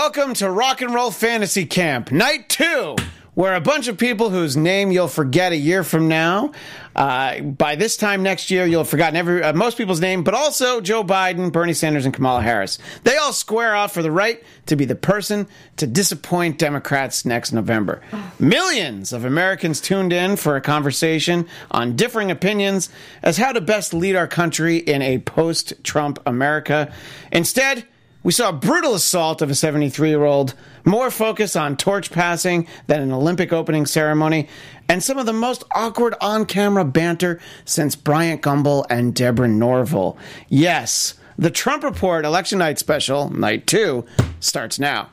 Welcome to Rock and Roll Fantasy Camp, night two, where a bunch of people whose name you'll forget a year from now. Uh, by this time next year, you'll have forgotten every uh, most people's name, but also Joe Biden, Bernie Sanders, and Kamala Harris. They all square off for the right to be the person to disappoint Democrats next November. Millions of Americans tuned in for a conversation on differing opinions as how to best lead our country in a post-Trump America. Instead. We saw a brutal assault of a 73 year old, more focus on torch passing than an Olympic opening ceremony, and some of the most awkward on camera banter since Bryant Gumbel and Deborah Norville. Yes, the Trump Report Election Night Special, Night 2, starts now.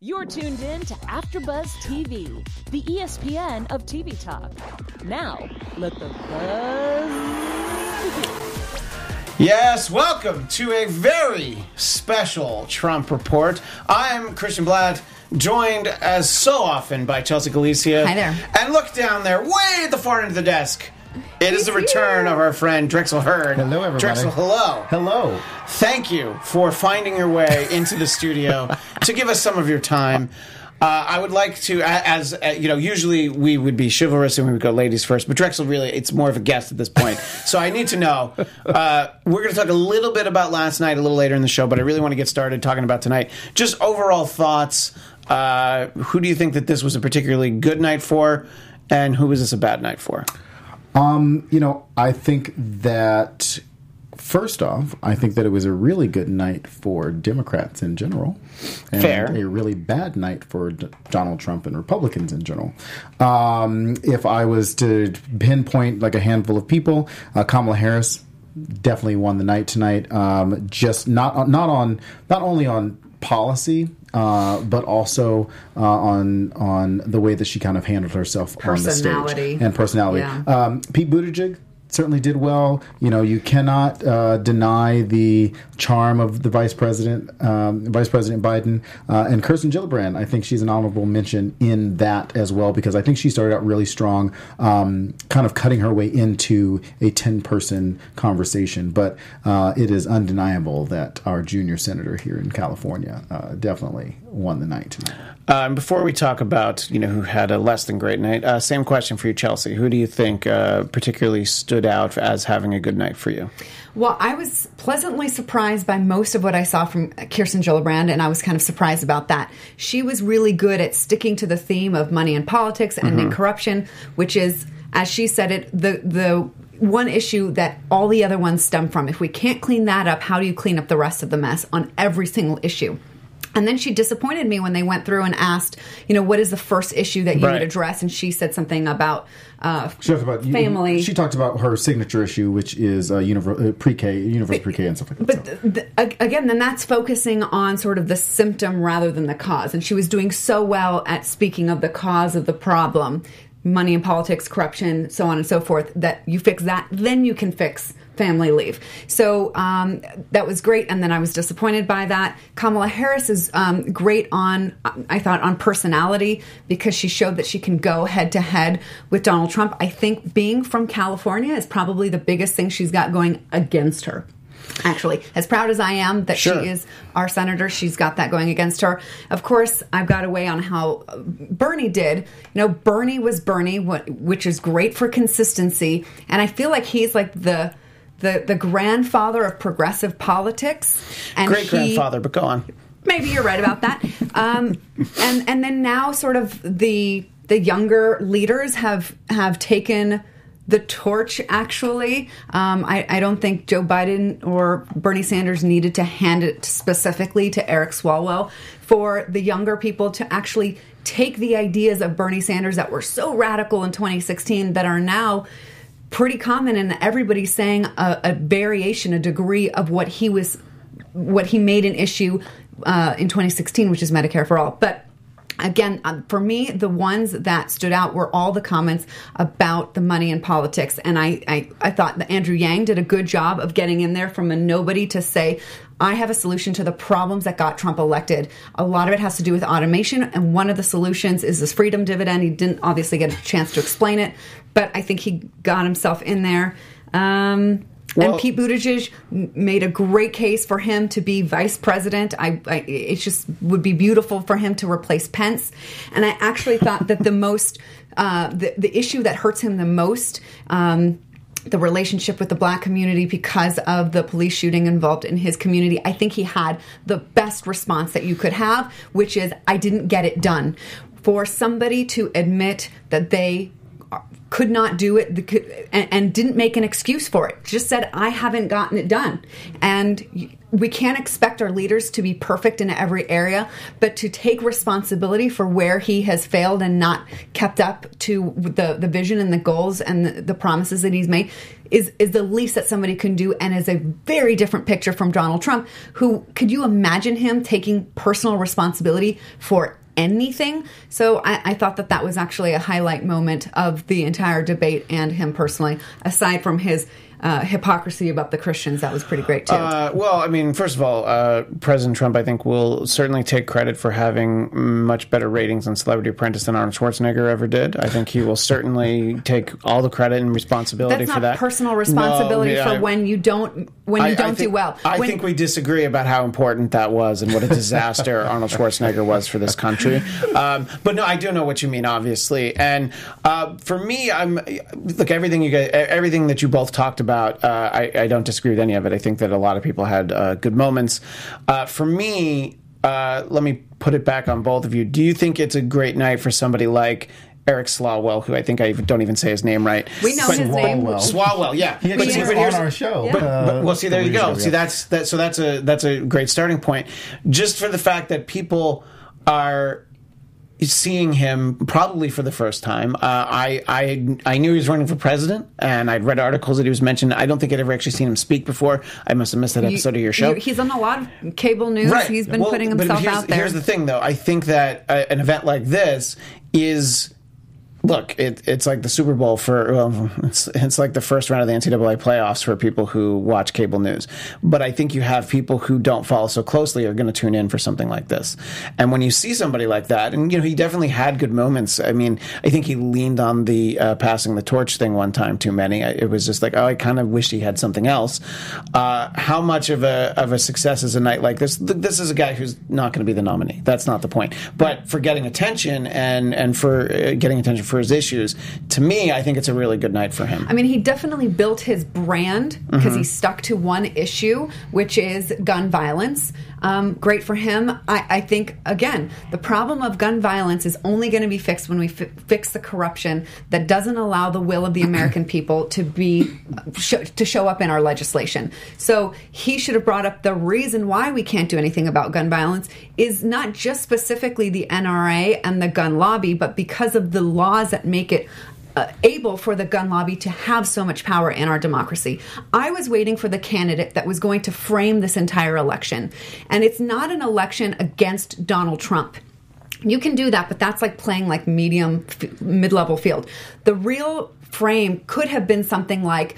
You're tuned in to AfterBuzz TV, the ESPN of TV talk. Now, let the buzz begin. Yes, welcome to a very special Trump report. I'm Christian Bladt, joined as so often by Chelsea Galicia. Hi there. And look down there, way at the far end of the desk. It is the return of our friend Drexel Heard. Hello, everybody. Drexel, hello. Hello. Thank you for finding your way into the studio to give us some of your time. Uh, I would like to, as uh, you know, usually we would be chivalrous and we would go ladies first, but Drexel really, it's more of a guest at this point. So I need to know. Uh, we're going to talk a little bit about last night a little later in the show, but I really want to get started talking about tonight. Just overall thoughts. Uh, who do you think that this was a particularly good night for, and who was this a bad night for? You know, I think that first off, I think that it was a really good night for Democrats in general, and Fair. a really bad night for D- Donald Trump and Republicans in general. Um, if I was to pinpoint like a handful of people, uh, Kamala Harris definitely won the night tonight. Um, just not not on not only on policy. Uh, but also uh, on on the way that she kind of handled herself on the stage and personality. Yeah. Um, Pete Buttigieg certainly did well. You know, you cannot uh, deny the charm of the vice president, um, Vice President Biden, uh, and Kirsten Gillibrand. I think she's an honorable mention in that as well because I think she started out really strong, um, kind of cutting her way into a ten-person conversation. But uh, it is undeniable that our junior senator here in California uh, definitely won the night tonight. Um, before we talk about you know who had a less than great night, uh, same question for you, Chelsea. Who do you think uh, particularly stood out as having a good night for you? Well, I was pleasantly surprised by most of what I saw from Kirsten Gillibrand, and I was kind of surprised about that. She was really good at sticking to the theme of money and politics and in corruption, which is, as she said it, the the one issue that all the other ones stem from. If we can't clean that up, how do you clean up the rest of the mess on every single issue? And then she disappointed me when they went through and asked, you know, what is the first issue that you Right. would address? And she said something about uh, She talked about family. She talked about her signature issue, which is uh, univer- uh, pre-K, universe pre-K, and stuff like that. But so. th- th- again, then that's focusing on sort of the symptom rather than the cause. And she was doing so well at speaking of the cause of the problem money and politics, corruption, so on and so forth that you fix that, then you can fix family leave. So um, that was great. And then I was disappointed by that. Kamala Harris is um, great on, I thought, on personality because she showed that she can go head to head with Donald Trump. I think being from California is probably the biggest thing she's got going against her actually as proud as i am that Sure. she is our senator she's got that going against her of course i've got to weigh on how uh, bernie did you know bernie was bernie which is great for consistency and i feel like he's like the the, the grandfather of progressive politics and Great he- grandfather, but go on. maybe you're right about that. Um, and and then now, sort of the the younger leaders have have taken the torch. Actually, um, I, I don't think Joe Biden or Bernie Sanders needed to hand it specifically to Eric Swalwell for the younger people to actually take the ideas of Bernie Sanders that were so radical in 2016 that are now pretty common and everybody's saying a, a variation a degree of what he was what he made an issue uh, in 2016 which is medicare for all. But again um, for me the ones that stood out were all the comments about the money in politics and I, I i thought that andrew yang did a good job of getting in there from a nobody to say I have a solution to the problems that got Trump elected. A lot of it has to do with automation, and one of the solutions is this freedom dividend. He didn't obviously get a chance to explain it, but I think he got himself in there. Um, Well- and Pete Buttigieg made a great case for him to be vice president. I, I it just would be beautiful for him to replace Pence. And I actually thought that the most uh, the the issue that hurts him the most. Um, the relationship with the black community because of the police shooting involved in his community. I think he had the best response that you could have, which is, I didn't get it done. For somebody to admit that they could not do it and, didn't make an excuse for it, just said, I haven't gotten it done. And we can't expect our leaders to be perfect in every area, but to take responsibility for where he has failed and not kept up to the, the vision and the goals and the, the promises that he's made is, is the least that somebody can do and is a very different picture from Donald Trump, who could you imagine him taking personal responsibility for anything. So I, I thought that that was actually a highlight moment of the entire debate and him personally, aside from his uh, hypocrisy about the Christians. That was pretty great too. Uh, well, I mean, first of all, uh, President Trump, I think, will certainly take credit for having much better ratings on Celebrity Apprentice than Arnold Schwarzenegger ever did. I think he will certainly take all the credit and responsibility That's for that. personal responsibility No, yeah, for I- when you don't when you I- I don't do think- well. I think we disagree about how important that was and what a disaster Arnold Schwarzenegger was for this country. Um, but no, I do know what you mean, obviously. And uh, for me, I'm look everything you guys, everything that you both talked about. Uh, I, I don't disagree with any of it. I think that a lot of people had uh, good moments. Uh, for me, uh, let me put it back on both of you. Do you think it's a great night for somebody like? Eric Swalwell, who I think I don't even say his name right. We know his name. Swalwell. Swalwell, yeah. He But actually see, was but on our show. But- uh, but, well, see, there you couple go. years See, that's that. So that's a that's a great starting point. Just for the fact that people are seeing him probably for the first time. Uh, I I I knew he was running for president, and I'd read articles that he was mentioned. I don't think I'd ever actually seen him speak before. I must have missed that you- episode of your show. he's on a lot of cable news. He's been Well, putting himself out there. Here's the thing, though. I think that uh, an event like this is. Look, it, it's like the Super Bowl for well, it's it's like the first round of the NCAA playoffs for people who watch cable news. But I think you have people who don't follow so closely are going to tune in for something like this. And when you see somebody like that, and you know he definitely had good moments. I mean, I think he leaned on the uh, passing the torch thing one time too many. It was just like, oh, I kind of wish he had something else. Uh, how much of a of a success is a night like this? Th- This is a guy who's not going to be the nominee. That's not the point. But for getting attention and and for uh, getting attention for his issues, to me, I think it's a really good night for him. I mean, he definitely built his brand because Mm-hmm. he stuck to one issue, which is gun violence. Um, great for him. I, I think, again, the problem of gun violence is only going to be fixed when we fi- fix the corruption that doesn't allow the will of the American people to be sh- to show up in our legislation. So he should have brought up the reason why we can't do anything about gun violence is not just specifically the NRA and the gun lobby, but because of the laws that make it uh, able for the gun lobby to have so much power in our democracy. I was waiting for the candidate that was going to frame this entire election. And it's not an election against Donald Trump. You can do that, but that's like playing like medium, mid level field. The real frame could have been something like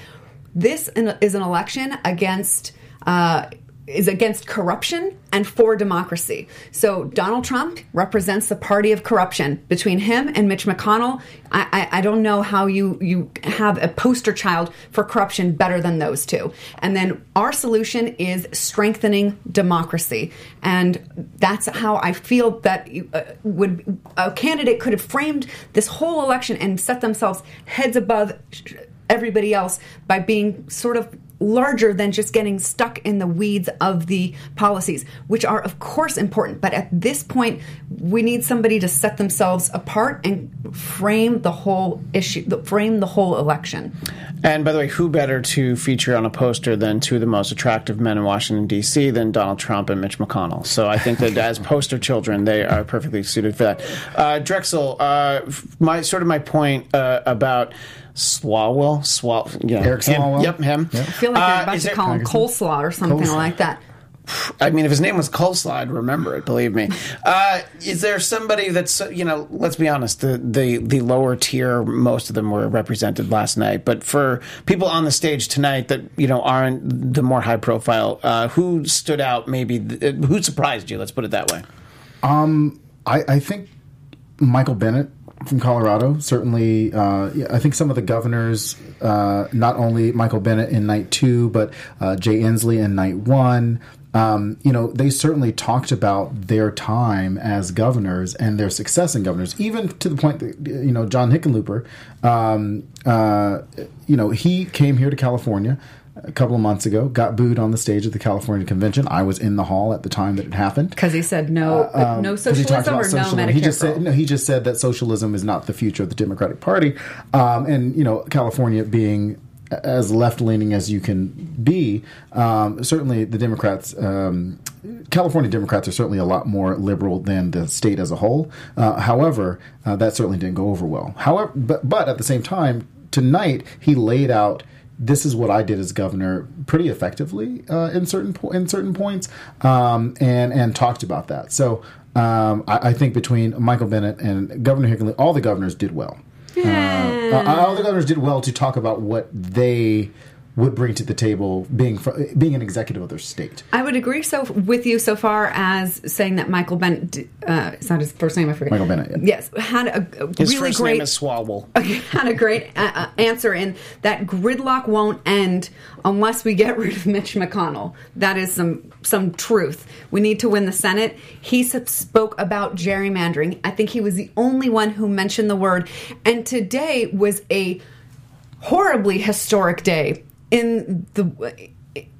this is an election against. Uh, is against corruption and for democracy. So Donald Trump represents the party of corruption. Between him and Mitch McConnell, I, I, I don't know how you you have a poster child for corruption better than those two. And then our solution is strengthening democracy, and that's how I feel that uh, would a candidate could have framed this whole election and set themselves heads above everybody else by being sort of larger than just getting stuck in the weeds of the policies, which are, of course, important. But at this point, we need somebody to set themselves apart and frame the whole issue, frame the whole election. And by the way, who better to feature on a poster than two of the most attractive men in Washington D.C. than Donald Trump and Mitch McConnell? So I think that as poster children, they are perfectly suited for that. Uh, Drexel, uh, my sort of my point uh, about Swalwell, Swal, you know, Eric him. Swalwell? Yep, him. I feel like you're Uh, about is to call him coleslaw or something Coleslaw. like that. I mean, if his name was Coleslaw, I'd remember it. Believe me. Uh, is there somebody that's you know? Let's be honest. The the the lower tier, most of them were represented last night. But for people on the stage tonight that you know aren't the more high profile, uh, who stood out? Maybe th- who surprised you? Let's put it that way. I, I think Michael Bennet from Colorado. Certainly, uh, I think some of the governors, uh, not only Michael Bennet in night two, but uh, Jay Inslee in night one. Um, you know, they certainly talked about their time as governors and their success in governors, even to the point that you know John Hickenlooper, um, uh, you know, he came here to California a couple of months ago, got booed on the stage at the California convention. I was in the hall at the time that it happened because he said no, um, no 'cause he talked socialism or no socialism. Medicare. He just said no. He just said that socialism is not the future of the Democratic Party, um, and you know California being as left leaning as you can be. Um, certainly, the Democrats. Um, California Democrats are certainly a lot more liberal than the state as a whole. Uh, however, uh, that certainly didn't go over well. However, but but at the same time, tonight he laid out this is what I did as governor pretty effectively uh, in certain po- in certain points, um, and and talked about that. So um, I, I think between Michael Bennet and Governor Hickenley, all the governors did well. Uh, uh, all the governors did well to talk about what they would bring to the table, being fr- being an executive of their state. I would agree so with you so far as saying that Michael Bennet, uh, it's not his first name, I forget. Michael Bennet, yeah. Yes, had a, a His really first great name is Swalwell. had a great uh, uh, answer in that gridlock won't end unless we get rid of Mitch McConnell. That is some some truth. We need to win the Senate. He spoke about gerrymandering. I think he was the only one who mentioned the word. And today was a horribly historic day in the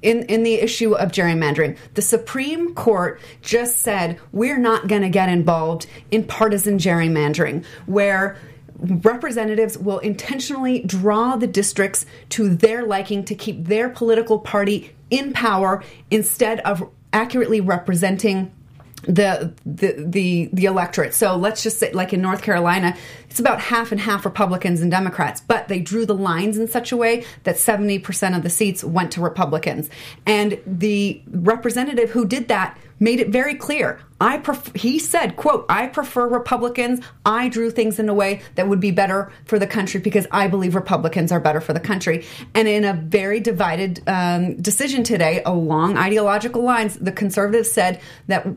in in the issue of gerrymandering. The Supreme Court just said we're not going to get involved in partisan gerrymandering where representatives will intentionally draw the districts to their liking to keep their political party in power instead of accurately representing the the the the electorate. So let's just say, like in North Carolina, it's about half and half Republicans and Democrats, but they drew the lines in such a way that seventy percent of the seats went to Republicans, and the representative who did that made it very clear. I pref- he said, "quote I prefer Republicans. I drew things in a way that would be better for the country because I believe Republicans are better for the country." And in a very divided um, decision today, along ideological lines, the conservatives said that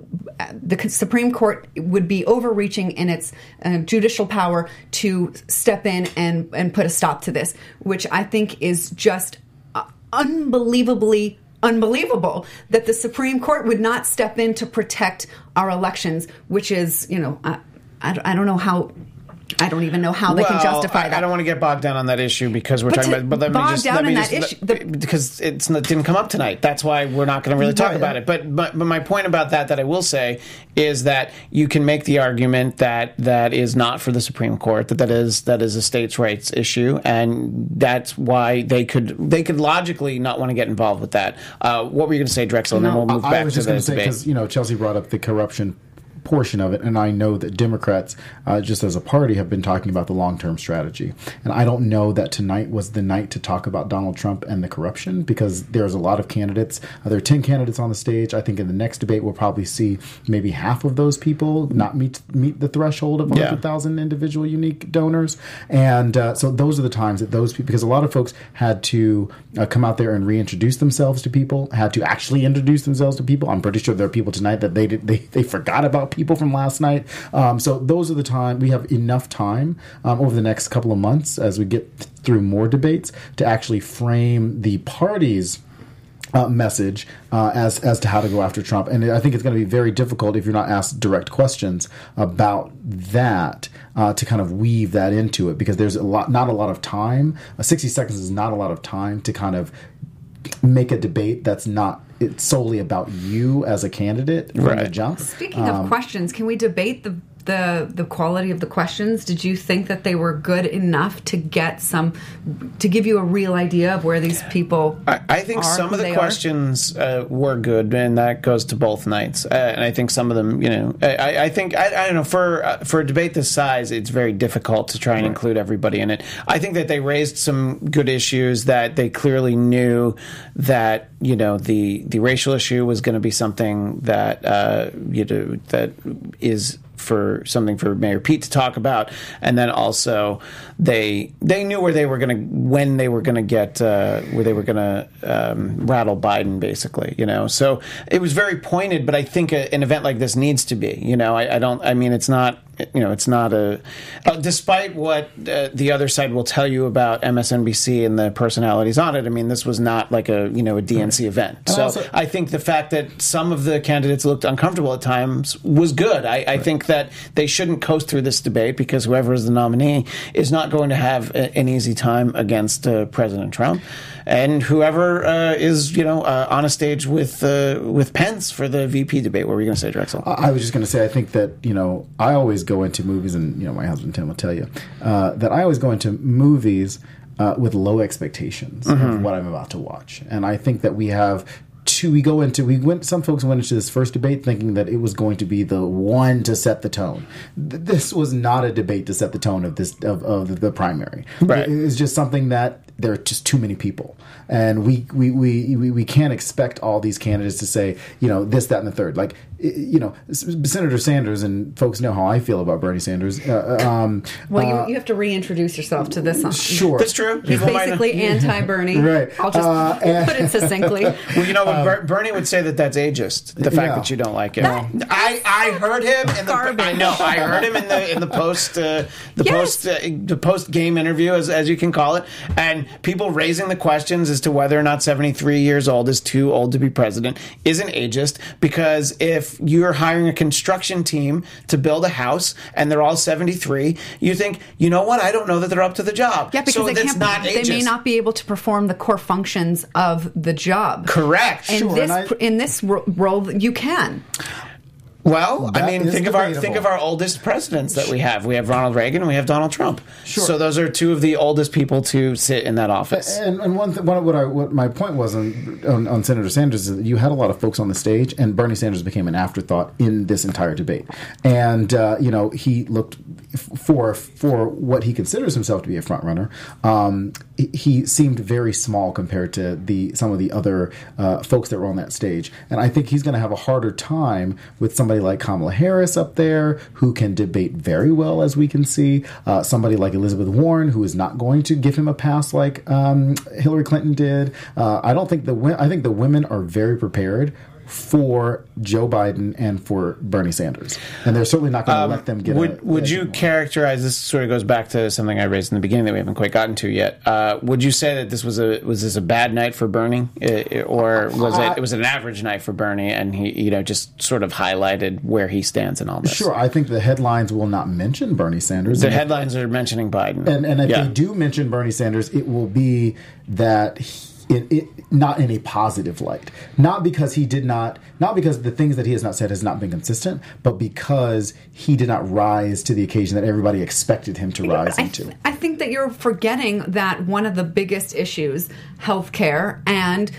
the Supreme Court would be overreaching in its uh, judicial power to step in and and put a stop to this, which I think is just uh, unbelievably unbelievable that the Supreme Court would not step in to protect our elections, which is, you know, I, I, don't know how. I don't even know how they can justify that. I don't want to get bogged down on that issue because we're But talking about. But let me bog just down let me in just that issue- the- because it's, it didn't come up tonight. That's why we're not going to really talk Right. about it. But, but but my point about that that I will say is that you can make the argument that that is not for the Supreme Court. That that is that is a states' rights issue, and that's why they could they could logically not want to get involved with that. Uh, what were you going to say, Drexel? And then we'll No, move I, back I was to just the going to say debate. because you know Chelsea brought up the corruption portion of it, and I know that Democrats, uh, just as a party, have been talking about the long term strategy. And I don't know that tonight was the night to talk about Donald Trump and the corruption because there's a lot of candidates. Uh, there are ten candidates on the stage. I think in the next debate we'll probably see maybe half of those people not meet meet the threshold of Yeah. 100,000 individual unique donors, and uh, so those are the times that those people because a lot of folks had to uh, come out there and reintroduce themselves to people, had to actually introduce themselves to people. I'm pretty sure there are people tonight that they did, they they forgot about people from last night. Um, so those are the time we have enough time um, over the next couple of months as we get through more debates to actually frame the parties uh, message uh, as as to how to go after Trump, and I think it's going to be very difficult if you're not asked direct questions about that uh, to kind of weave that into it because there's a lot, not a lot of time. Uh, Sixty seconds is not a lot of time to kind of make a debate that's not it's solely about you as a candidate from the Right. jump. Speaking Um, of questions, can we debate the the the quality of the questions? Did you think that they were good enough to get some to give you a real idea of where these people? I, I think are, some of the questions uh, were good, and that goes to both nights. Uh, and I think some of them, you know, I, I think I, I don't know for uh, for a debate this size, it's very difficult to try and include everybody in it. I think that they raised some good issues that they clearly knew that you know the the racial issue was going to be something that uh, you know that is for something for Mayor Pete to talk about, and then also they they knew where they were going to when they were going to get uh, where they were going to um, rattle Biden, basically. You know, so it was very pointed. But I think a, an event like this needs to be. You know, I, I don't. I mean, it's not you know, it's not a. Uh, despite what uh, the other side will tell you about MSNBC and the personalities on it, I mean, this was not like a you know a DNC event. And So also- I think the fact that some of the candidates looked uncomfortable at times was good. I, I think that they shouldn't coast through this debate because whoever is the nominee is not going to have a, an easy time against uh, President Trump, and whoever uh, is you know uh, on a stage with uh, with Pence for the VP debate. What were you going to say, Drexel? I was just going to say, I think that you know, I always go into movies, and you know, my husband Tim will tell you uh, that I always go into movies uh, with low expectations of what I'm about to watch, and I think that we have. Two, we go into we went. Some folks went into this first debate thinking that it was going to be the one to set the tone. This was not a debate to set the tone of this of, of the primary. Right. It was just something that there are just too many people, and we we, we, we we can't expect all these candidates to say you know this that and the third. Like you know Senator Sanders and folks know how I feel about Bernie Sanders. Uh, um, Well, uh, you, you have to reintroduce yourself to this. sure, That's true. He's People basically anti-Bernie. Right. I'll just Uh, and- put it succinctly. Well, you know what? Ber- Bernie would say that that's ageist. The fact Yeah. that you don't like it. That- I, I heard him in the. Garbage. I know. I heard him in the in the post uh, the Yes. post uh, the post game interview as as you can call it, and people raising the questions as to whether or not seventy three years old is too old to be president isn't ageist because if you're hiring a construction team to build a house and they're all seventy three, you think you know what? I don't know that they're up to the job. Yeah, because so they that's can't. not they may not be able to perform the core functions of the job. Correct. In Sure, this and I- in this role, you can. Well, I mean, think of our think of our oldest presidents that we have. We have Ronald Reagan and we have Donald Trump. Sure. So those are two of the oldest people to sit in that office. And, and one, th- one what, I, what my point was on, on, on Senator Sanders is that you had a lot of folks on the stage, and Bernie Sanders became an afterthought in this entire debate. And uh, you know he looked for for what he considers himself to be a front runner. Um, he, seemed very small compared to the some of the other uh, folks that were on that stage. And I think he's going to have a harder time with somebody like Kamala Harris up there, who can debate very well, as we can see. Uh, somebody like Elizabeth Warren, who is not going to give him a pass like um, Hillary Clinton did. Uh, I don't think the I think the women are very prepared for Joe Biden and for Bernie Sanders, and they're certainly not going to let them get. Um, would a, would you characterize this? Sort of goes back to something I raised in the beginning that we haven't quite gotten to yet. Uh, would you say that this was a was this a bad night for Bernie, or was it it was an average night for Bernie, and he you know just sort of highlighted where he stands in all this? Sure, I think the headlines will not mention Bernie Sanders. The And if- headlines are mentioning Biden, And, and if Yeah. they do mention Bernie Sanders, it will be that he, it, it, not in a positive light. Not because he did not, not because the things that he has not said has not been consistent, but because he did not rise to the occasion that everybody expected him to rise I, into. I think that you're forgetting that one of the biggest issues, healthcare and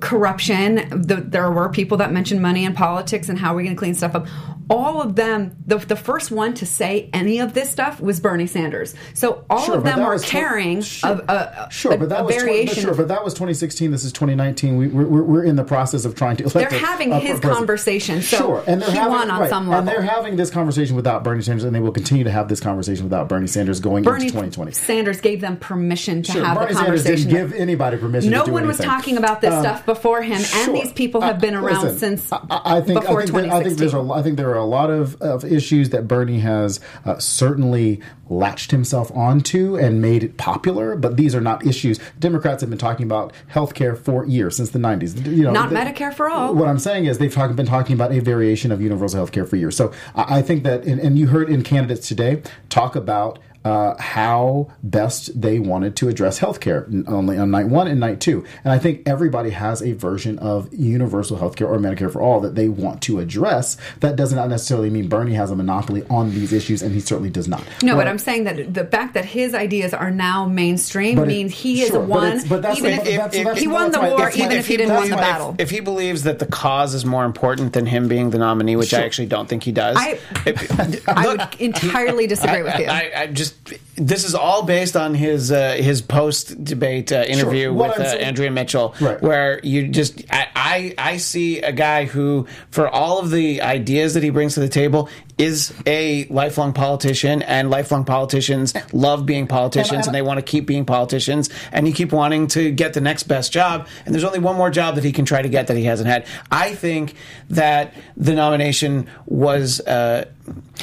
corruption. The, there were people that mentioned money and politics and how we're going to clean stuff up. All of them, the, the first one to say any of this stuff was Bernie Sanders. So all Sure, of them are tw- carrying sure, a, a, sure, a, but that was variation. sure, but that was 2016. This is 2019. We, we're, we're, in the process of trying to. elect They're a- having a his president. conversation, so sure, and they're he having, won on right, some and level. they're having this conversation without Bernie Sanders, and they will continue to have this conversation without Bernie Sanders going Bernie into 2020. Sanders gave them permission to Sure, have Bernie the Sanders conversation. didn't give anybody permission. no to do one was talking about this Um, stuff before him, Sure. and these people have Uh, been around listen, since I, I think before I think, there, I think there's a 2016. I think there are a lot of, of issues that Bernie has uh, certainly latched himself onto and made it popular, but these are not issues. Democrats have been talking about health care for years since the 90s. You know, Not Medicare for all. What I'm saying is they've talk, been talking about a variation of universal health care for years. So I, I think that, and, and you heard in candidates today talk about uh, how best they wanted to address healthcare n- only on night one and night two. And I think everybody has a version of universal healthcare or Medicare for all that they want to address. That does not necessarily mean Bernie has a monopoly on these issues, and he certainly does not. No, but I'm saying that the fact that his ideas are now mainstream it- means he is sure, but won. it's- but that's even what- if, that's- if- that's- he won the my- war, that's my- even if he didn't win the battle. If he believes that the cause is more important than him being the nominee, which I actually don't think he does, I- if- I look, would entirely disagree with you. I, I just just this is all based on his uh, his post debate uh, interview What with uh, Andrea Mitchell, Right. where you just I, I I see a guy who, for all of the ideas that he brings to the table, is a lifelong politician, and lifelong politicians love being politicians, And and, they want to keep being politicians, and you keep wanting to get the next best job, and there's only one more job that he can try to get that he hasn't had. I think that the nomination was uh,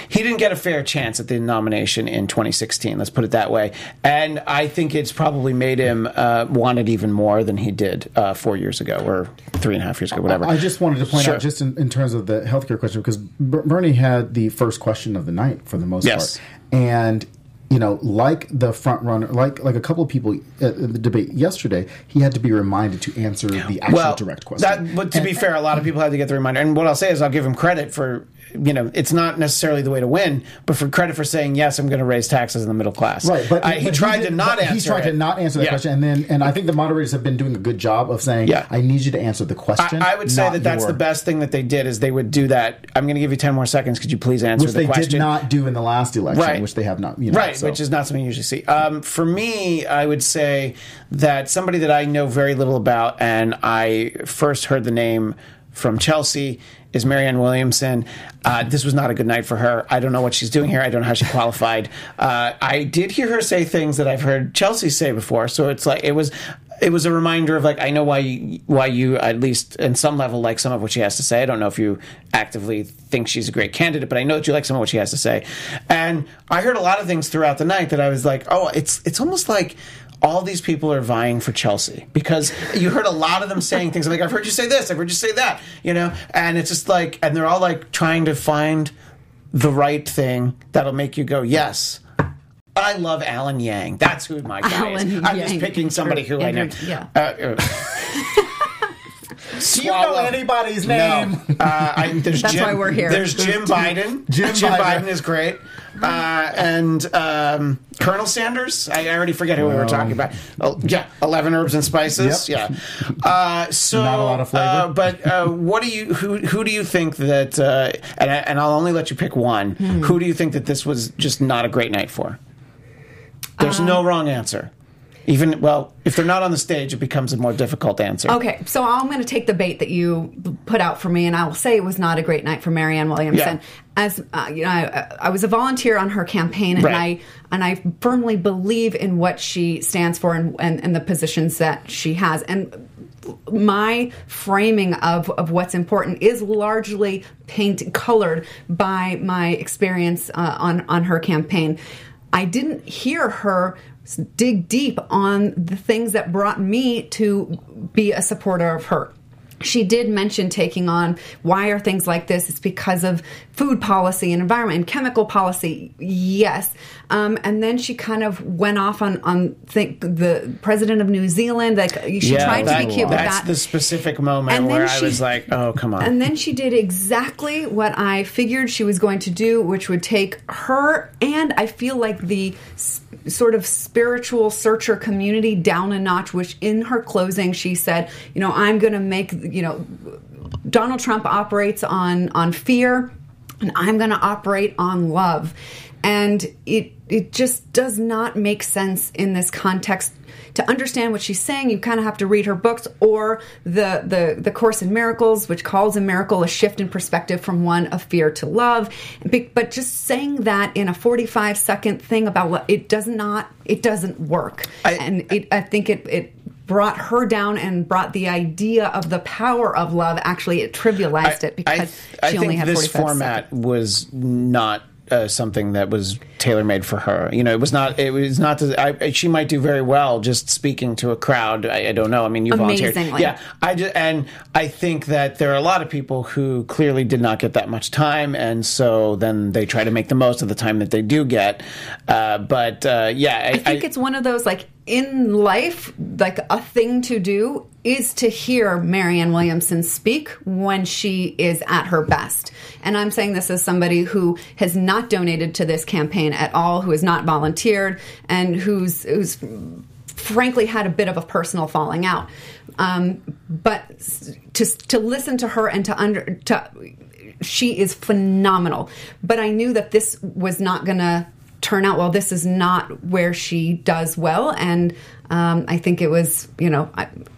he didn't get a fair chance at the nomination in 2016. Let's put it that way. And I think it's probably made him uh, want it even more than he did uh, four years ago or three and a half years ago, whatever. I just wanted to point Sure. out, just in, in terms of the healthcare question, because Bernie had the first question of the night for the most Yes. part, and you know, like the front runner, like like a couple of people uh, in the debate yesterday, he had to be reminded to answer the actual direct question. That, but to be fair, a lot of people had to get the reminder. And what I'll say is, I'll give him credit for, you know, it's not necessarily the way to win, but for credit for saying yes, I'm going to raise taxes in the middle class. Right, but, I, he but tried did- to not answer. He's tried it. to not answer that Yeah. question, and then and I think the moderators have been doing a good job of saying, Yeah. I need you to answer the question." I, I would say that that's your- the best thing that they did is they would do that. I'm going to give you 10 more seconds. Could you please answer which the they question? did not do in the last election, Right. which they have not, you know, right, so. which is not something you usually see. Um, for me, I would say that somebody that I know very little about, and I first heard the name from Chelsea, is Marianne Williamson. Uh, this was not a good night for her. I don't know what she's doing here. I don't know how she qualified. Uh, I did hear her say things that I've heard Chelsea say before, so it's like it was. It was a reminder of like I know why you, why you at least in some level like some of what she has to say. I don't know if you actively think she's a great candidate, but I know that you like some of what she has to say. And I heard a lot of things throughout the night that I was like, oh, it's it's almost like all these people are vying for Chelsea because you heard a lot of them saying things like I've heard you say this, I've heard you say that, you know, and it's just like and they're all like trying to find the right thing that'll make you go yes. I love Alan Yang. That's who my guy is. Alan I'm just picking somebody who I know. Yeah. Uh, uh, Do you know anybody's name? no. Uh, I, there's That's Jim, why we're here. There's Jim Biden. Jim Biden. Biden. is great. Uh, and um, Colonel Sanders. I already forget who we were talking about. Oh, yeah, eleven herbs and spices. Yep. Yeah. Uh, so, Not a lot of flavor. Uh, but uh, what do you? Who who do you think that? Uh, and I, and I'll only let you pick one. Hmm. Who do you think that this was just not a great night for? There's Um, no wrong answer. Even well, if they're not on the stage, it becomes a more difficult answer. Okay, so I'm going to take the bait that you put out for me, and I will say it was not a great night for Marianne Williamson. Yeah. As uh, you know, I, I was a volunteer on her campaign, and Right. I and I firmly believe in what she stands for and, and, and the positions that she has. And my framing of, of what's important is largely paint colored by my experience uh, on on her campaign. I didn't hear her dig deep on the things that brought me to be a supporter of her. She did mention taking on why are things like this? It's because of food policy and environment and chemical policy. Yes, um, and then she kind of went off on on think the president of New Zealand. Like she tried to be cute with That's that. the specific moment And then where I was like, "Oh, come on!" And then she did exactly what I figured she was going to do, which would take her and I feel like the sort of spiritual searcher community down a notch, which in her closing she said, you know, I'm going to make, you know, Donald Trump operates on on fear and I'm going to operate on love. And it it just does not make sense in this context to understand what she's saying, you kind of have to read her books or the the the Course in Miracles, which calls a miracle a shift in perspective from one of fear to love. But just saying that in a 45 second thing about what it does not it doesn't work. I- and it, I think it it brought her down and brought the idea of the power of love actually it trivialized it because I she only think had this 45 format seconds. was not uh, something that was tailor made for her. You know, it was not. It was not. To, I, she might do very well just speaking to a crowd. I, I don't know. I mean, you volunteered. Yeah, I just, and I think that there are a lot of people who clearly did not get that much time, and so then they try to make the most of the time that they do get. Uh, but uh, yeah, I, I think it's one of those like in life, like a thing to do is to hear Marianne Williamson speak when she is at her best. And I'm saying this as somebody who has not donated to this campaign at all, who has not volunteered, and who's who's frankly had a bit of a personal falling out. Um, but to to listen to her and to under to she is phenomenal. But I knew that this was not going to turn out well. This is not where she does well, and um, I think it was you know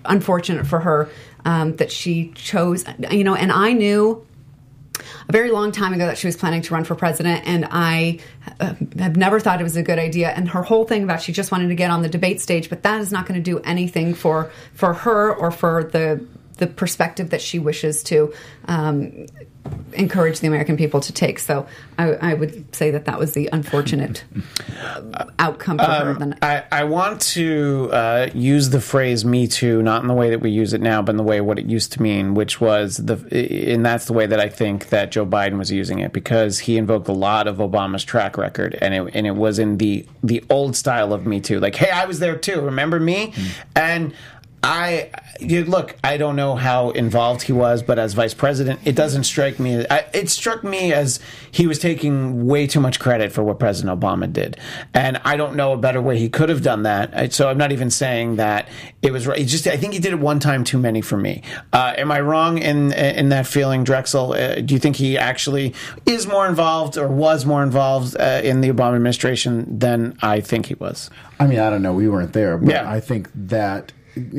unfortunate for her um, that she chose you know. And I knew a very long time ago that she was planning to run for president, and I uh, have never thought it was a good idea. And her whole thing about she just wanted to get on the debate stage, but that is not going to do anything for for her or for the the perspective that she wishes to um, encourage the American people to take. So I, I would say that that was the unfortunate uh, outcome for her. Than, I, I want to uh, use the phrase "Me Too" not in the way that we use it now, but in the way what it used to mean, which was the, and that's the way that I think that Joe Biden was using it because he invoked a lot of Obama's track record, and it and it was in the the old style of Me Too, like, "Hey, I was there too. Remember me?" And I you, look. I don't know how involved he was, but as vice president, it doesn't strike me. I, it struck me as he was taking way too much credit for what President Obama did, and I don't know a better way he could have done that. So I'm not even saying that it was right. Just I think he did it one time too many for me. Uh, am I wrong in in that feeling, Drexel? Uh, do you think he actually is more involved or was more involved uh, in the Obama administration than I think he was? I mean, I don't know. We weren't there, but Yeah. I think that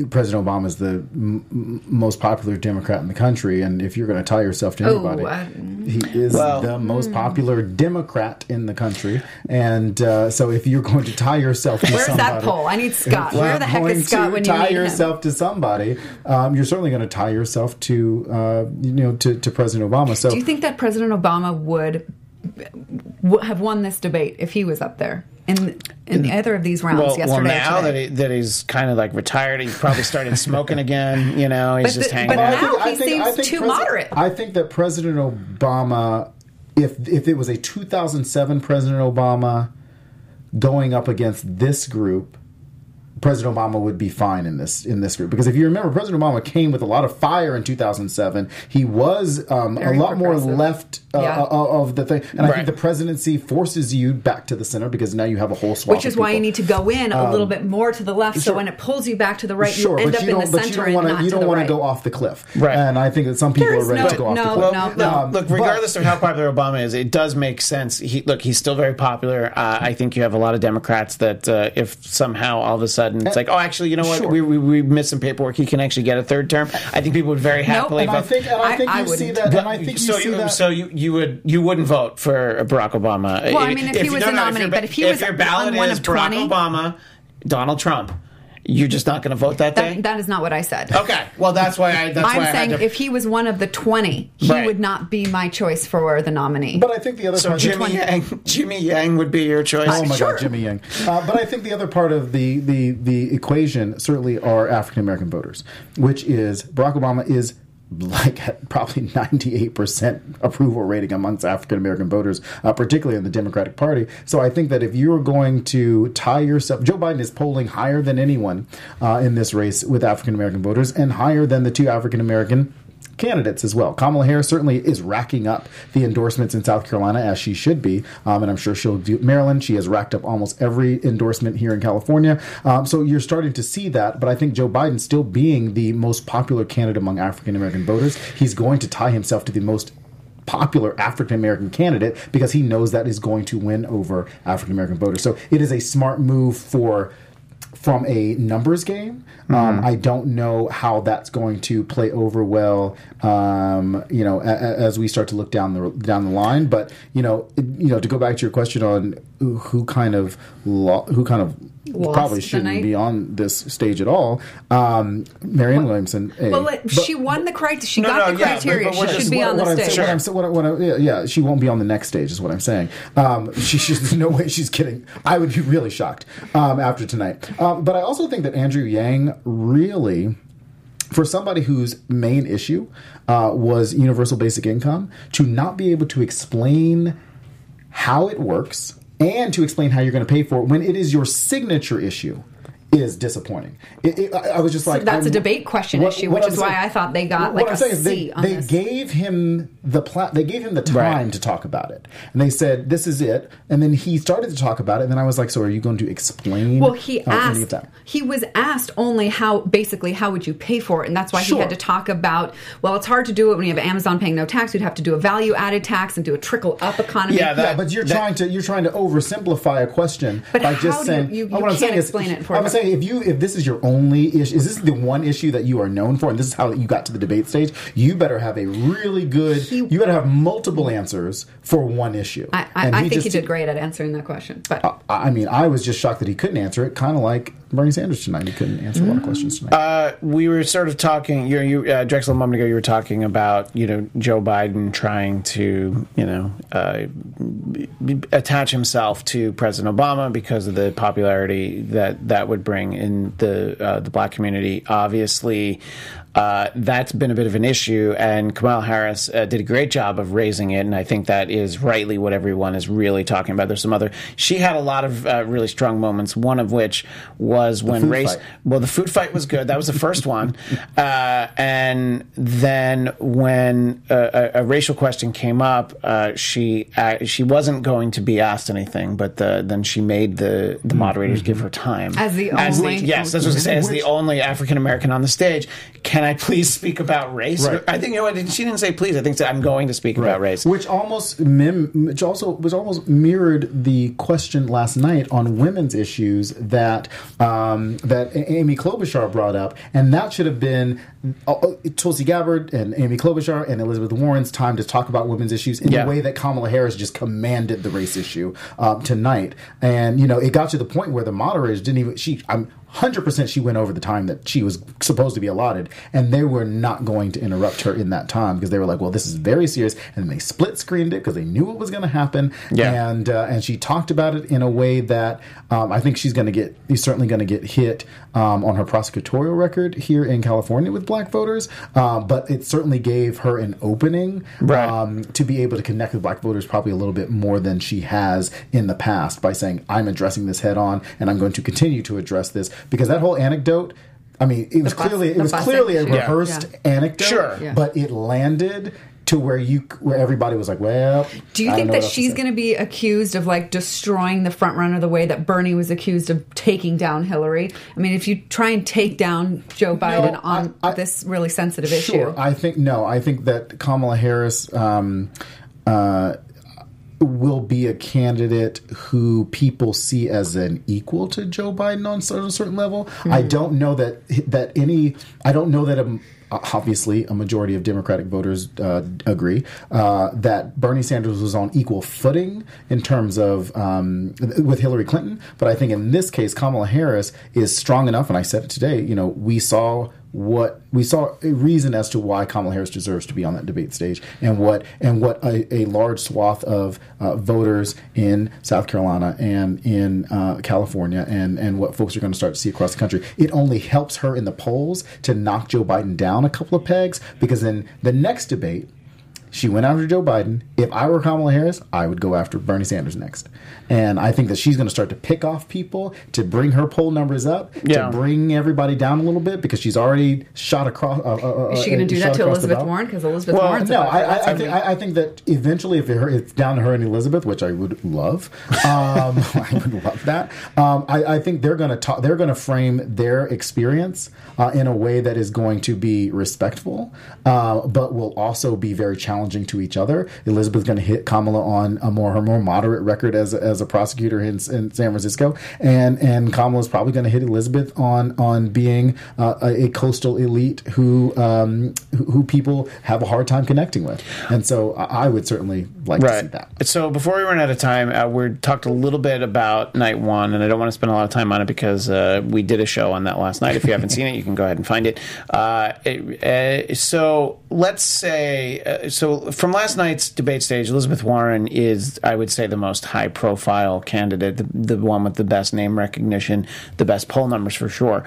President Obama is the m- m- most popular Democrat in the country, and if you're going to tie yourself to Oh, anybody, uh, he is Well- the most popular Democrat in the country. And uh, so, if you're going to tie yourself to Where's that poll? I need Scott. Where the heck going is Scott to when you tie need him? yourself to somebody? Um, you're certainly going to tie yourself to uh, you know to, to President Obama. So Do you think that President Obama would w- have won this debate if he was up there in in either of these rounds Well, well, yesterday? or now that, he, that he's kind of like retired, he's probably started smoking again. You know, he's But just the- hanging but out. now- he seems too Presi- moderate. I think that President Obama, if if it was a 2007 President Obama going up against this group, President Obama would be fine in this in this group because if you remember, President Obama came with a lot of fire in 2007. He was um, a lot more left uh, Yeah. uh, of the thing, and I think the presidency forces you back to the center because now you have a whole swath. Which of is why you need to go in a little bit more to the left, so when it pulls you back to the right, Sure, you end but up in the don't. But you center don't and want not to. You don't want right. to go off the cliff. Right. And I think that some people There are ready no- to go off no, the cliff. no, No, Um, look, but- regardless of how popular Obama is, it does make sense. He, look, he's still very popular. Uh, I think you have a lot of Democrats that uh, if somehow all of a sudden it's like, oh, actually, you know what, Sure. we, we, we missed some paperwork. He can actually get a third term. I think people would very happily And I vote. think, and I I- think I you see that. And I think you so see you, that. so you, you would you wouldn't vote for uh, Barack Obama? Well, I mean, if he was no, a nominee, your but if he was your ballot on one is of Barack 20 Obama, Donald Trump, you're just not going to vote that day. That, that is not what I said. okay, well that's why I. That's I'm why I saying had to, if he was one of the 20, he Right. would not be my choice for the nominee. but I think the other so part. Jimmy Yang, Jimmy Yang would be your choice. Oh my Sure. God, Jimmy Yang. Uh, but I think the other part of the the the equation certainly are African American voters, which is Barack Obama is like probably 98% approval rating amongst African American voters, uh, particularly in the Democratic Party. So I think that if you're going to tie yourself, Joe Biden is polling higher than anyone uh, in this race with African American voters and higher than the two African American candidates as well. Kamala Harris certainly is racking up the endorsements in South Carolina as she should be, um, and I'm sure she'll do Maryland. She has racked up almost every endorsement here in California. Um, so you're starting to see that. But I think Joe Biden, still being the most popular candidate among African American voters, he's going to tie himself to the most popular African American candidate because he knows that is going to win over African American voters. So it is a smart move for from a numbers game. Um, I don't know how that's going to play over well. Um, you know, a, a- as we start to look down the down the line. But you know, it- you know, to go back to your question on who, who kind of lo- who kind of Lost probably shouldn't night? be on this stage at all. Um, Marianne Williamson. A. well, But- she won the criteria. She No, got no, the yeah, but- criteria. but we're she just- should be what, on the what I'm, stage. saying- what I'm, what I- what I- yeah, yeah, she won't be on the next stage, is what I'm saying. Um, she, she's there's no way she's kidding. I would be really shocked um, after tonight. Um, but I also think that Andrew Yang really. For somebody whose main issue uh, was universal basic income, to not be able to explain how it works and to explain how you're going to pay for it when it is your signature issue is disappointing. It, it, I I was just like, that's a I'm- debate question issue, which I'm is why I thought they got, what like, I'm a saying is they, on they this. gave him the pla- they gave him the time Right. to talk about it, and they said this is it, and then he started to talk about it, and then I was like, so are you going to explain? Well, he uh, any of asked. that? He was asked only how, basically, how would you pay for it, and that's why Sure. he had to talk about. Well, it's hard to do it when you have Amazon paying no tax. You'd have to do a value added tax and do a trickle up economy. Yeah, that- Yeah, but you're that- trying to you're trying to oversimplify a question But by how just do saying. you- you oh, what I'm can't saying is- explain it for I'm them. Saying if you if this is your only issue, is this the one issue that you are known for, and this is how you got to the debate stage? You better have a really good. He- you better have multiple answers for one issue. I, I, I think he did great at answering that question. But I I mean, I was just shocked that he couldn't answer it. Kind of like Bernie Sanders tonight. He couldn't answer a lot of questions tonight. Uh, we were sort of talking. You, you uh, Drexel, a moment ago, you were talking about you know Joe Biden trying to you know uh, b- b- attach himself to President Obama because of the popularity that that would bring in the uh, the black community. Obviously. Uh, that's been a bit of an issue, and Kamala Harris uh, did a great job of raising it, and I think that is rightly what everyone is really talking about. There's some other. She had a lot of uh, really strong moments. One of which was when race. fight. Well, the food fight was good. That was the first one, uh, and then when a, a, a racial question came up, uh, she uh, she wasn't going to be asked anything, but the, then she made the the moderators give her time As the only- yes, that's what I was going to say. As the only African American on the stage, can I please speak about race? Right. I think you know what she didn't say please. I think that I'm going to speak about race. which almost mim- which also was almost mirrored the question last night on women's issues that um, that Amy Klobuchar brought up, and that should have been uh, uh, Tulsi Gabbard and Amy Klobuchar and Elizabeth Warren's time to talk about women's issues in Yeah. the way that Kamala Harris just commanded the race issue um, tonight, and you know it got to the point where the moderators didn't even she I'm. 100% she went over the time that she was supposed to be allotted and they were not going to interrupt her in that time because they were like well this is very serious and they split screened it because they knew what was going to happen Yeah. and uh, and she talked about it in a way that um, I think she's going to get he's certainly going to get hit um, on her prosecutorial record here in California with black voters um, but it certainly gave her an opening Right. um, to be able to connect with black voters probably a little bit more than she has in the past by saying I'm addressing this head on and I'm going to continue to address this because that whole anecdote I mean it was bus- clearly it was clearly a rehearsed Yeah. anecdote Sure. Yeah. but it landed to where you where everybody was like well Do you I think that what else to she's going to be accused of like destroying the front runner the way that Bernie was accused of taking down Hillary? I mean, if you try and take down Joe Biden I- on I- this really sensitive Sure, issue, I think no. I think that Kamala Harris um, uh, will be a candidate who people see as an equal to Joe Biden on a certain level. I don't know that that any. I don't know that. A, Obviously, a majority of Democratic voters uh, agree uh, that Bernie Sanders was on equal footing in terms of um, with Hillary Clinton. But I think in this case, Kamala Harris is strong enough, and I said it today. You know, we saw what we saw a reason as to why Kamala Harris deserves to be on that debate stage, and what and what a, a large swath of uh, voters in South Carolina and in uh, California, and and what folks are going to start to see across the country. It only helps her in the polls to knock Joe Biden down a couple of pegs, because in the next debate. She went after Joe Biden. If I were Kamala Harris, I would go after Bernie Sanders next. And I think that she's going to start to pick off people to bring her poll numbers up, Yeah. to bring everybody down a little bit because she's already shot across. Uh, uh, is she going to do that to Elizabeth Warren? Because Elizabeth Well, Warren's No. I, I, I, think, I, I think that eventually, if it, it's down to her and Elizabeth, which I would love, um, I would love that. Um, I, I think they're going to talk. They're going to frame their experience uh, in a way that is going to be respectful, uh, but will also be very challenging to each other. Elizabeth's going to hit Kamala on a more her more moderate record as a, as a prosecutor in, in San Francisco, and and Kamala's probably going to hit Elizabeth on on being uh, a, a coastal elite who um, who people have a hard time connecting with, and so I, I would certainly like to see that. So before we run out of time, uh, we talked a little bit about night one, and I don't want to spend a lot of time on it because uh, we did a show on that last night. If you haven't seen it, you can go ahead and find it. Uh, it- uh, so let's say, uh, from last night's debate stage, Elizabeth Warren is, I would say, the most high-profile candidate, the, the one with the best name recognition, the best poll numbers for sure.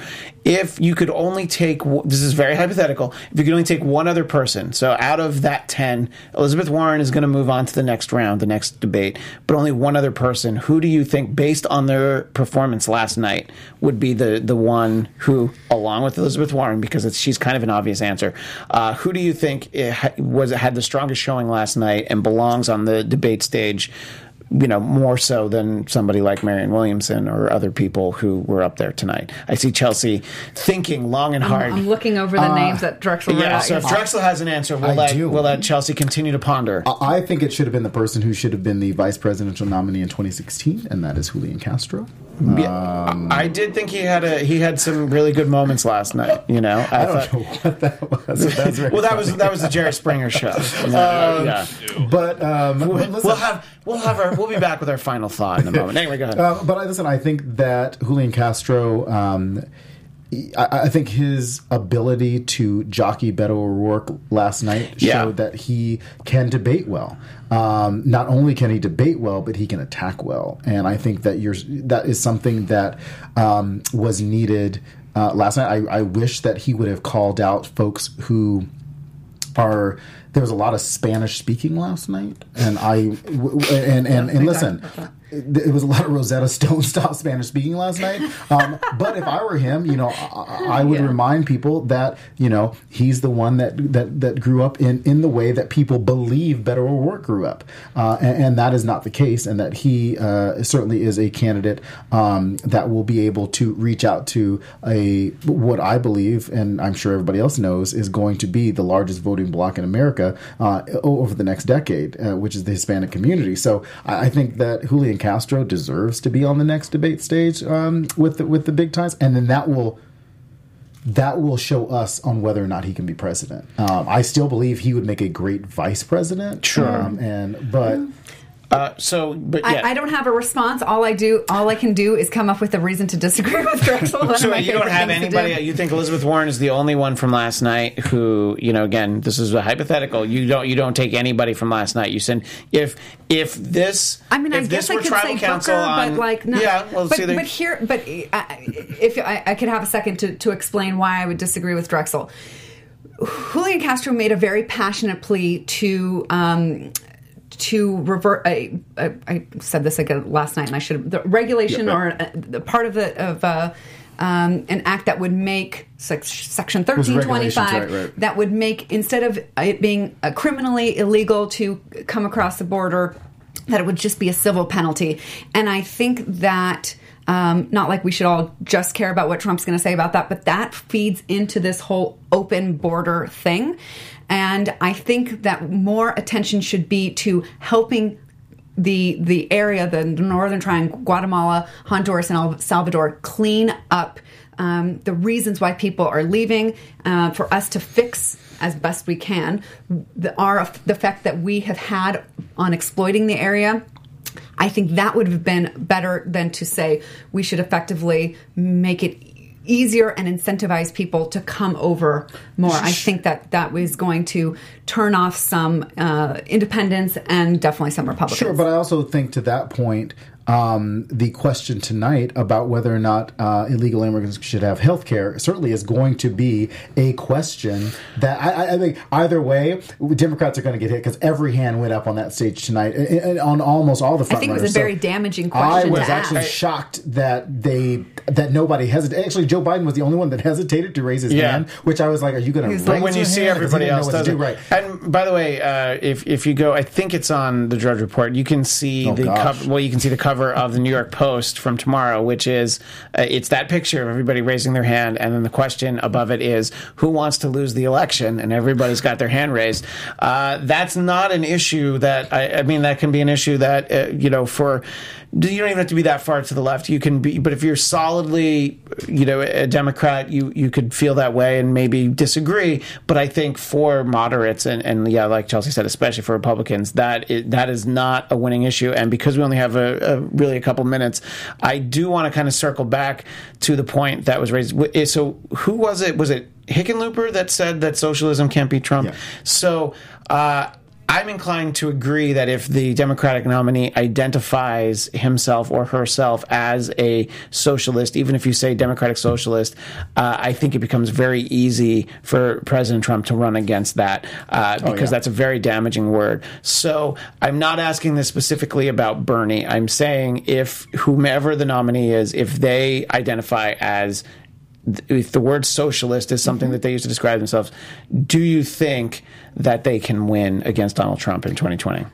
If you could only take, this is very hypothetical, if you could only take one other person, so out of that 10, Elizabeth Warren is going to move on to the next round, the next debate, but only one other person, who do you think, based on their performance last night, would be the, the one who, along with Elizabeth Warren, because she's kind of an obvious answer, uh, who do you think it ha- was had the strongest showing last night and belongs on the debate stage? You know, more so than somebody like Marianne Williamson or other people who were up there tonight. I see Chelsea thinking long and hard. I'm looking over the names that Drexel Uh, yeah, so if Drexel has an answer, we'll I let do. we'll let Chelsea continue to ponder. I think it should have been the person who should have been the vice presidential nominee in 2016, and that is Julian Castro. Yeah, I I did think he had a he had some really good moments last night. You know, I, I don't thought- know what that was. but That's Well, that was that was the Jerry Springer show. Yeah, yeah. But um, but listen, We'll have we'll have our we'll be back with our final thought in a moment. Anyway, go ahead. Uh, but I, listen, I think that Julian Castro. Um, I, I think his ability to jockey Beto O'Rourke last night Yeah. showed that he can debate well. Um, not only can he debate well, but he can attack well, and I think that you're that is something that um, was needed uh, last night. I, I wish that he would have called out folks who are there was a lot of Spanish speaking last night, and I w- and and, and listen, it was a lot of Rosetta Stone style Spanish speaking last night. Um, but if I were him, you know, I, I would Yeah. remind people that you know he's the one that that that grew up in in the way that people believe Beto O'Rourke grew up, uh, and, and that is not the case, and that he uh, certainly is a candidate um, that will be able to reach out to a what I believe, and I'm sure everybody else knows, is going to be the largest voting bloc in America uh, over the next decade, uh, which is the Hispanic community. So I, I think that Julian Castro deserves to be on the next debate stage um, with the, with the big ties, and then that will that will show us on whether or not he can be president. Um, I still believe he would make a great vice president. Sure. um, and but. Uh, so, but yeah. I, I don't have a response. All I do, all I can do, is come up with a reason to disagree with Drexel. So you don't have anybody. do. You think Elizabeth Warren is the only one from last night who, you know, again, this is a hypothetical. You don't. You don't take anybody from last night. You said if if this. I mean, I guess this I were could tribal say council Booker, on, but like, no. yeah. Well, but, but here, but uh, if I, I could have a second to, to explain why I would disagree with Drexel. Julian Castro made a very passionate plea to um, to revert. I, I, I said this again last night, and I should have the regulation Yeah. or uh, the part of the of. Uh, um, an act that would make sec- section thirteen twenty five right, right. that would make instead of it being uh, criminally illegal to come across the border that it would just be a civil penalty and i think that um, not like we should all just care about what trump's going to say about that but that feeds into this whole open border thing and i think that more attention should be to helping the the area, the northern triangle, Guatemala, Honduras, and El Salvador, clean up um, the reasons why people are leaving. Uh, for us to fix as best we can the our the effect that we have had on exploiting the area. I think that would have been better than to say we should effectively make it easier and incentivize people to come over more. I think that that was going to turn off some uh, independents and definitely some Republicans. Sure, but I also think to that point, um, the question tonight about whether or not uh, illegal immigrants should have health care certainly is going to be a question that I, I- I think either way, Democrats are going to get hit because every hand went up on that stage tonight and- and on almost all the front I think it was a runners. So very damaging question. I was to actually ask. shocked that they that nobody hesitated. Actually, Joe Biden was the only one that hesitated to raise his Yeah. hand, which I was like, "Are you going to?" He's But like- when you see everybody else does do, it, right? And by the way, uh, if if you go, I think it's on the Drudge Report. You can see Oh, the cover. Well, you can see the cover of the New York Post from tomorrow, which is uh, it's that picture of everybody raising their hand, and then the question above it is who wants to lose the election, and everybody's got their hand raised. Uh, that's not an issue that I, I mean that can be an issue that uh, you know for. You don't even have to be that far to the left. You can be, but if you're solidly, you know, a Democrat, you you could feel that way and maybe disagree. But I think for moderates and, and yeah, like Chelsea said, especially for Republicans, that is, that is not a winning issue. And because we only have a, a really a couple minutes, I do want to kind of circle back to the point that was raised. So who was it? Was it Hickenlooper that said that socialism can't be Trump? Yeah. So. Uh, I'm inclined to agree that if the Democratic nominee identifies himself or herself as a socialist, even if you say Democratic socialist, uh, I think it becomes very easy for President Trump to run against that uh, because yeah. that's a very damaging word. So I'm not asking this specifically about Bernie. I'm saying if whomever the nominee is, if they identify as if the word socialist is something that they use to describe themselves, do you think that they can win against Donald Trump in 2020?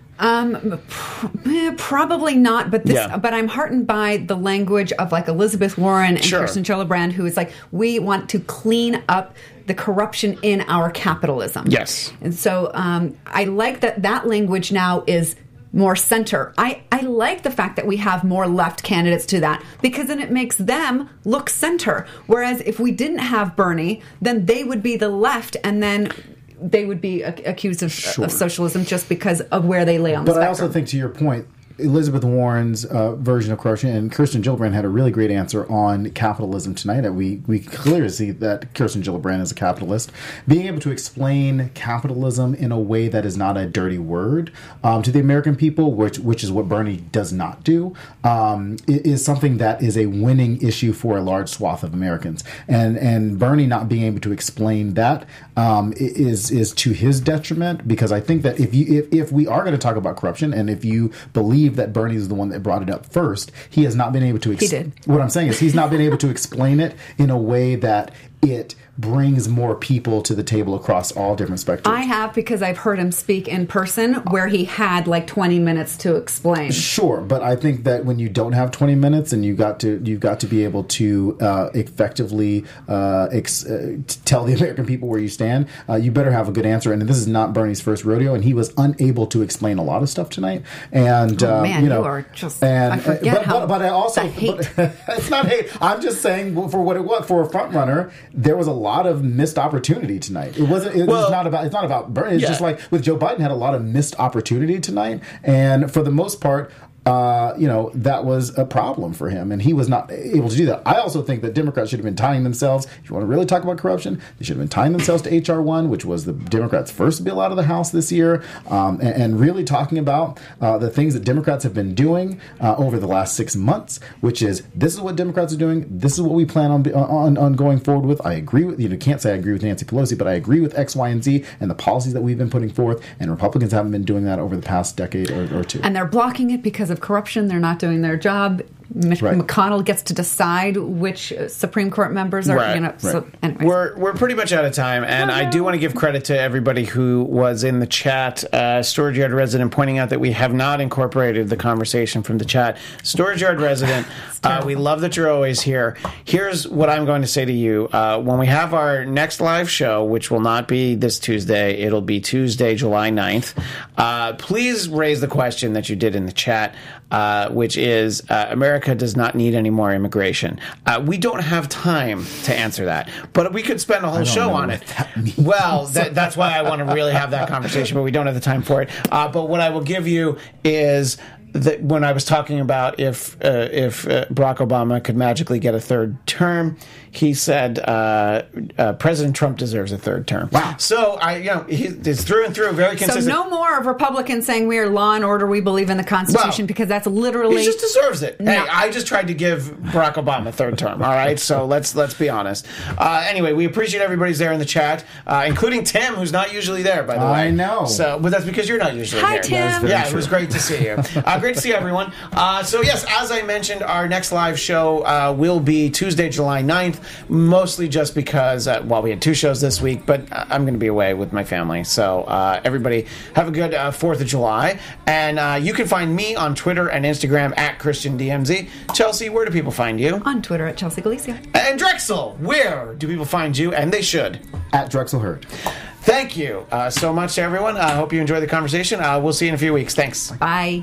Eh, Probably not, but this. Yeah. But I'm heartened by the language of like Elizabeth Warren and Sure. Kirsten Gillibrand, who is like, we want to clean up the corruption in our capitalism. Yes. and so um, I like that that language now is more center. I I like the fact that we have more left candidates to that because then it makes them look center. Whereas if we didn't have Bernie, then they would be the left, and then. They would be accused of, of socialism just because of where they lay on the spectrum. But I also think, to your point, Elizabeth Warren's uh, version of corruption, and Kirsten Gillibrand had a really great answer on capitalism tonight. We we clearly see that Kirsten Gillibrand is a capitalist. Being able to explain capitalism in a way that is not a dirty word um, to the American people, which which is what Bernie does not do, um, is something that is a winning issue for a large swath of Americans. And and Bernie not being able to explain that um, is is to his detriment because I think that if you if, if we are going to talk about corruption and if you believe that Bernie is the one that brought it up first, he has not been able to. Ex- He did. What I'm saying is he's not been able to explain it in a way that it brings more people to the table across all different spectrums. I have because I've heard him speak in person where he had like 20 minutes to explain. Sure, but I think that when you don't have 20 minutes and you got to you've got to be able to uh, effectively uh, ex- uh, tell the American people where you stand, uh, you better have a good answer. And this is not Bernie's first rodeo, and he was unable to explain a lot of stuff tonight. And Oh, uh, man, you know, you are just- and, I forget but, how but, but I also hate. But, it's not hate. I'm just saying for what it was for a front runner, there was a lot of missed opportunity tonight. It wasn't. It Well- was not about. It's not about Bernie. It's Yeah. just like with Joe Biden had a lot of missed opportunity tonight, and for the most part. Uh, you know that was a problem for him, and he was not able to do that. I also think that Democrats should have been tying themselves. If you want to really talk about corruption, they should have been tying themselves to HR one, which was the Democrats' first bill out of the House this year, um, and, and really talking about uh, the things that Democrats have been doing uh, over the last six months. Which is this is what Democrats are doing. This is what we plan on on, on going forward with. I agree with you. Know, can't say I agree with Nancy Pelosi, but I agree with X, Y, and Z and the policies that we've been putting forth. And Republicans haven't been doing that over the past decade or, or two. And they're blocking it because of corruption. They're not doing their job. Mitch Right. McConnell gets to decide which Supreme Court members are, Right, you know. So, anyways. We're we're pretty much out of time, and I do want to give credit to everybody who was in the chat. Uh, Storage Yard resident pointing out that we have not incorporated the conversation from the chat. Storage Yard resident, uh, we love that you're always here. Here's what I'm going to say to you: uh, when we have our next live show, which will not be this Tuesday, it'll be Tuesday, July 9th. Uh, please raise the question that you did in the chat, uh, which is uh, America does not need any more immigration. Uh, we don't have time to answer that, but we could spend a whole show on it. that. Well, that, that's why I want to really have that conversation, but we don't have the time for it. Uh, but what I will give you is that when I was talking about if uh, if uh, Barack Obama could magically get a third term, he said uh, uh, President Trump deserves a third term. Wow. So I, you know, he is through and through very consistent. so no more of Republicans saying we are law and order, we believe in the Constitution, Well, because that's literally. He just deserves it. Hey, I just tried to give Barack Obama a third term. All right, so let's let's be honest. Uh, anyway, we appreciate everybody's there in the chat, uh, including Tim, who's not usually there. By the way, I know. So, but that's because you're not usually Hi, here. Tim. That is very Yeah, it was great to see you. Uh, great to see everyone. Uh, so yes, as I mentioned, our next live show uh, will be Tuesday, July 9th, mostly just because uh, well, we had two shows this week, but I'm going to be away with my family. So uh, everybody have a good uh, Fourth of July, and uh, you can find me on Twitter and Instagram at Christian DMZ. Chelsea, where do people find you? on Twitter at Chelsea Galicia. And Drexel, where do people find you? And they should. At Drexel Heard. Thank you uh, so much to everyone. I hope you enjoyed the conversation. Uh, we'll see you in a few weeks. Thanks. Bye.